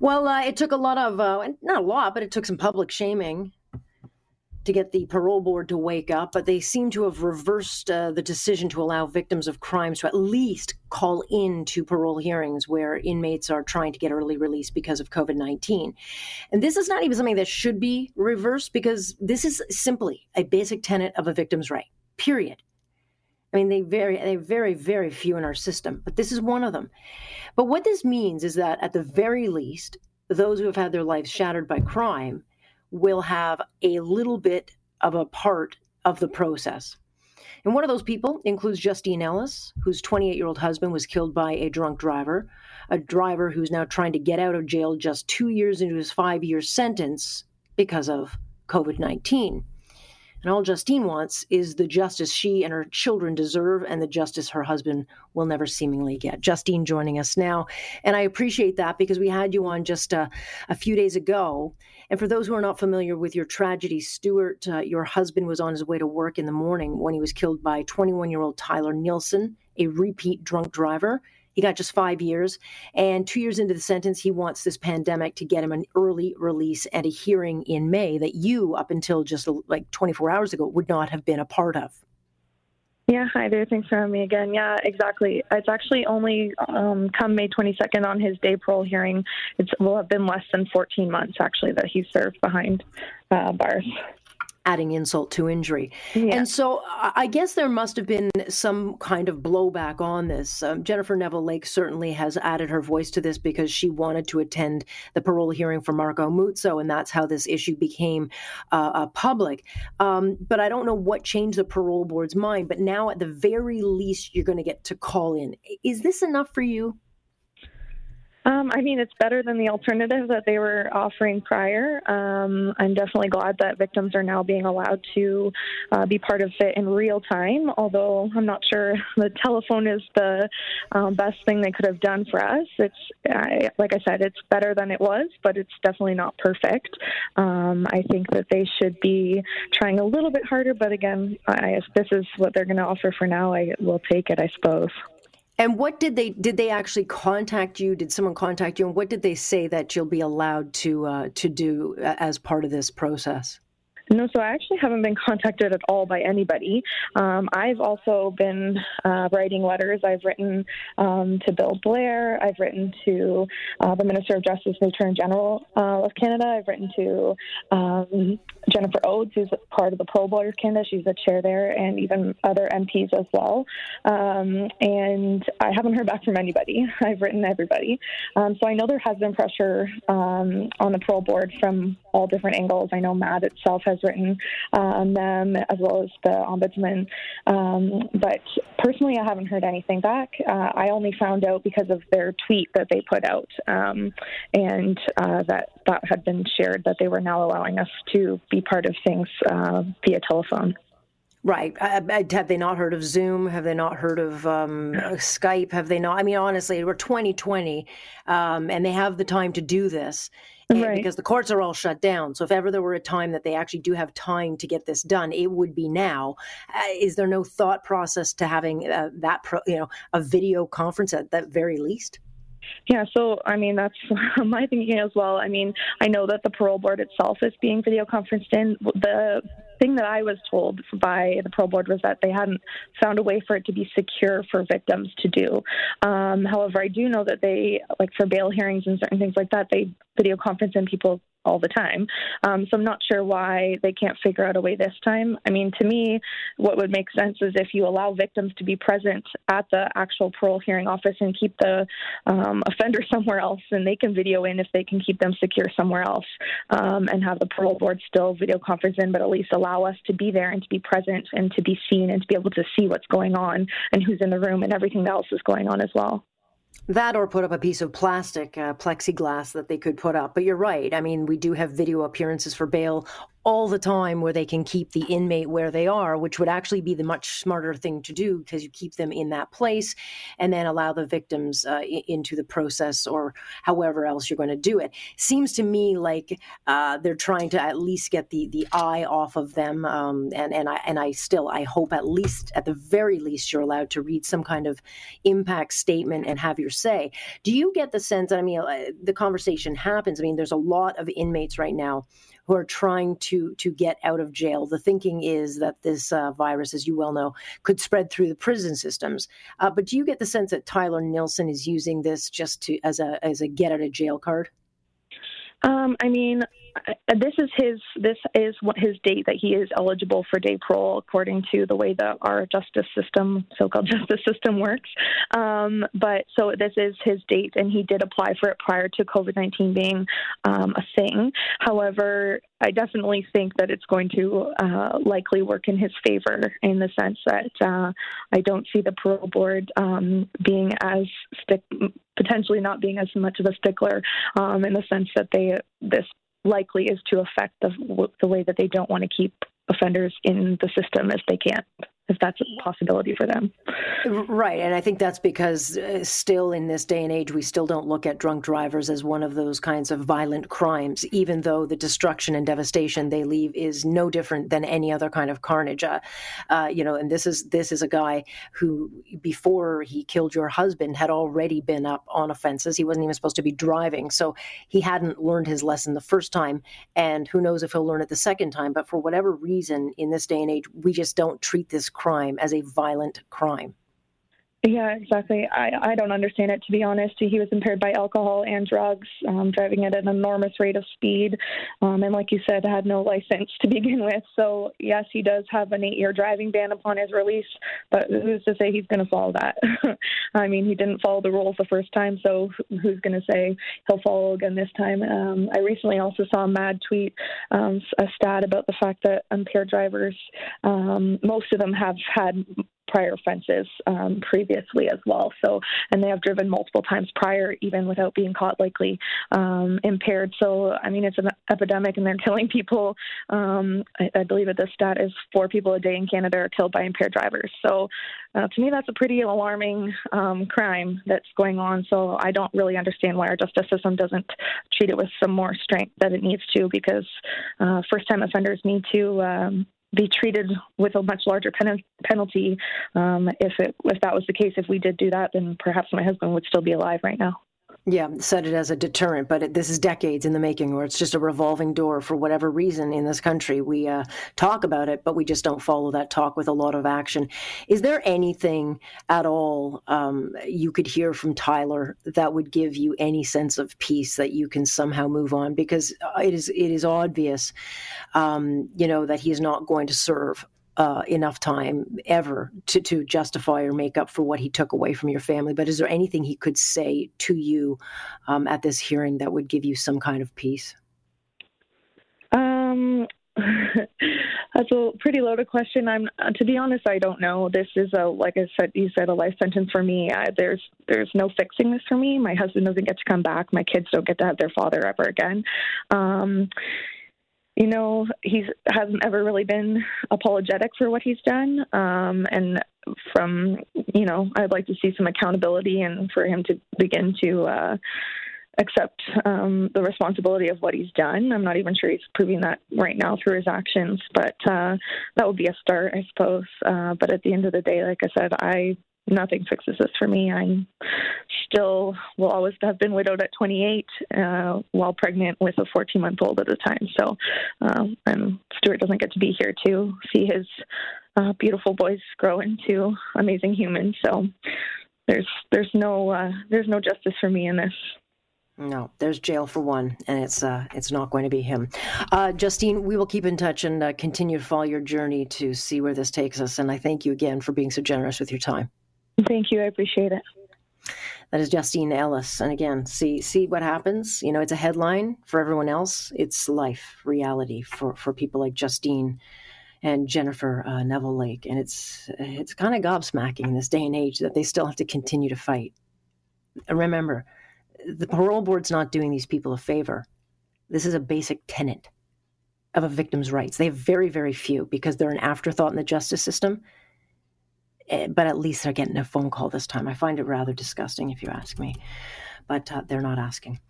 Well, uh, it took a lot of, uh, not a lot, but it took some public shaming to get the parole board to wake up, but they seem to have reversed uh, the decision to allow victims of crimes to at least call in to parole hearings where inmates are trying to get early release because of COVID 19. And this is not even something that should be reversed because this is simply a basic tenet of a victim's right, period. I mean, they very, they very, very few in our system, but this is one of them. But what this means is that at the very least, those who have had their lives shattered by crime will have a little bit of a part of the process. And one of those people includes Justine Ellis, whose 28 year old husband was killed by a drunk driver, a driver who's now trying to get out of jail just two years into his five year sentence because of COVID 19. And all Justine wants is the justice she and her children deserve and the justice her husband will never seemingly get. Justine joining us now. And I appreciate that because we had you on just a, a few days ago. And for those who are not familiar with your tragedy, Stuart, uh, your husband was on his way to work in the morning when he was killed by 21 year old Tyler Nielsen, a repeat drunk driver. He got just five years. And two years into the sentence, he wants this pandemic to get him an early release and a hearing in May that you, up until just like 24 hours ago, would not have been a part of. Yeah, hi there. Thanks for having me again. Yeah, exactly. It's actually only um, come May 22nd on his day parole hearing. It will have been less than 14 months, actually, that he served behind uh, bars adding insult to injury. Yeah. And so I guess there must have been some kind of blowback on this. Um, Jennifer Neville Lake certainly has added her voice to this because she wanted to attend the parole hearing for Marco Muzzo, and that's how this issue became uh, uh, public. Um, but I don't know what changed the parole board's mind. But now, at the very least, you're going to get to call in. Is this enough for you? Um, I mean, it's better than the alternative that they were offering prior. Um, I'm definitely glad that victims are now being allowed to uh, be part of it in real time, although I'm not sure the telephone is the um, best thing they could have done for us. It's, I, like I said, it's better than it was, but it's definitely not perfect. Um, I think that they should be trying a little bit harder, but again, I, if this is what they're going to offer for now, I will take it, I suppose. And what did they did they actually contact you? Did someone contact you? And what did they say that you'll be allowed to uh, to do as part of this process? No, so I actually haven't been contacted at all by anybody. Um, I've also been uh, writing letters. I've written um, to Bill Blair. I've written to uh, the Minister of Justice, the Attorney General uh, of Canada. I've written to um, Jennifer Oades, who's part of the Parole Board of Canada. She's the chair there, and even other MPs as well. Um, and I haven't heard back from anybody. I've written everybody. Um, so I know there has been pressure um, on the Parole Board from all different angles. I know MADD itself has written uh, on them as well as the ombudsman. Um, but personally, I haven't heard anything back. Uh, I only found out because of their tweet that they put out, um, and uh, that that had been shared that they were now allowing us to be part of things uh, via telephone. Right. have they not heard of Zoom? Have they not heard of um, Skype? Have they not? I mean, honestly, we're 2020 um, and they have the time to do this right. because the courts are all shut down. So if ever there were a time that they actually do have time to get this done, it would be now. Uh, is there no thought process to having uh, that, pro, you know, a video conference at that very least? Yeah, so I mean that's my thinking as well. I mean, I know that the parole board itself is being video conferenced in. The thing that I was told by the parole board was that they hadn't found a way for it to be secure for victims to do. Um, however, I do know that they, like for bail hearings and certain things like that, they video conference in people all the time. Um, so I'm not sure why they can't figure out a way this time. I mean, to me, what would make sense is if you allow victims to be present at the actual parole hearing office and keep the um, offender somewhere else, and they can video in if they can keep them secure somewhere else, um, and have the parole board still video conference in, but at least allow us to be there and to be present and to be seen and to be able to see what's going on and who's in the room and everything else is going on as well. That or put up a piece of plastic uh, plexiglass that they could put up. But you're right. I mean, we do have video appearances for bail all the time where they can keep the inmate where they are, which would actually be the much smarter thing to do because you keep them in that place and then allow the victims uh, into the process or however else you're going to do it. Seems to me like uh, they're trying to at least get the the eye off of them, um, and and I and I still I hope at least at the very least you're allowed to read some kind of impact statement and have your say. Do you get the sense? I mean, uh, the conversation happens. I mean, there's a lot of inmates right now who are trying to to get out of jail. The thinking is that this uh, virus, as you well know, could spread through the prison systems. Uh, but do you get the sense that Tyler Nilson is using this just to as a as a get out of jail card? Um, I mean, this is his this is what his date that he is eligible for day parole according to the way that our justice system so-called justice system works. Um, but so this is his date and he did apply for it prior to covid-19 being um, a thing. However i definitely think that it's going to uh, likely work in his favor in the sense that uh, i don't see the parole board um, being as stick potentially not being as much of a stickler um, in the sense that they this likely is to affect the, the way that they don't want to keep offenders in the system as they can if that's a possibility for them. Right. And I think that's because uh, still in this day and age, we still don't look at drunk drivers as one of those kinds of violent crimes, even though the destruction and devastation they leave is no different than any other kind of carnage. Uh, uh, you know, and this is this is a guy who, before he killed your husband, had already been up on offenses. He wasn't even supposed to be driving, so he hadn't learned his lesson the first time, and who knows if he'll learn it the second time. But for whatever reason, in this day and age, we just don't treat this crime as a violent crime. Yeah, exactly. I, I don't understand it, to be honest. He was impaired by alcohol and drugs, um, driving at an enormous rate of speed. Um, and like you said, had no license to begin with. So, yes, he does have an eight year driving ban upon his release, but who's to say he's going to follow that? I mean, he didn't follow the rules the first time, so who's going to say he'll follow again this time? Um, I recently also saw a MADD tweet, um, a stat about the fact that impaired drivers, um, most of them have had prior offenses um, previously as well. So, and they have driven multiple times prior, even without being caught likely um, impaired. So, I mean, it's an epidemic, and they're killing people. Um, I, I, believe that the stat is four people a day in Canada are killed by impaired drivers. So, uh, to me, that's a pretty alarming um, crime that's going on. So, I don't really understand why our justice system doesn't treat it with some more strength that it needs to, because uh, first-time offenders need to um, be treated with a much larger pen- penalty. Um, if it if that was the case, if we did do that, then perhaps my husband would still be alive right now. Yeah, set it as a deterrent, but it, this is decades in the making, or it's just a revolving door for whatever reason in this country. We uh, talk about it, but we just don't follow that talk with a lot of action. Is there anything at all um, you could hear from Tyler that would give you any sense of peace that you can somehow move on? Because uh, it is it is obvious, um, you know, that he is not going to serve uh, enough time ever to, to justify or make up for what he took away from your family. But is there anything he could say to you um, at this hearing that would give you some kind of peace? Um, that's a pretty loaded question. I'm, uh, to be honest, I don't know. This is a, like I said, you said a life sentence for me. I, there's, there's no fixing this for me. My husband doesn't get to come back. My kids don't get to have their father ever again. Um, you know, he hasn't ever really been apologetic for what he's done. Um, and from, you know, I'd like to see some accountability and for him to begin to uh, accept um, the responsibility of what he's done. I'm not even sure he's proving that right now through his actions, but uh, that would be a start, I suppose. Uh, but at the end of the day, like I said, I nothing fixes this for me. I'm still will always have been widowed at 28 uh, while pregnant with a 14 month old at the time. So, um, and Stuart doesn't get to be here to see his uh, beautiful boys grow into amazing humans. So, there's there's no uh, there's no justice for me in this. No, there's jail for one, and it's uh, it's not going to be him. Uh, Justine, we will keep in touch and uh, continue to follow your journey to see where this takes us. And I thank you again for being so generous with your time. Thank you. I appreciate it. That is Justine Ellis. And again, see see what happens. You know, it's a headline for everyone else. It's life, reality for, for people like Justine and Jennifer uh, Neville Lake. And it's it's kind of gobsmacking in this day and age that they still have to continue to fight. Remember, the parole board's not doing these people a favor. This is a basic tenet of a victim's rights. They have very, very few because they're an afterthought in the justice system. Eh, but at least they're getting a phone call this time. I find it rather disgusting, if you ask me. But uh, they're not asking.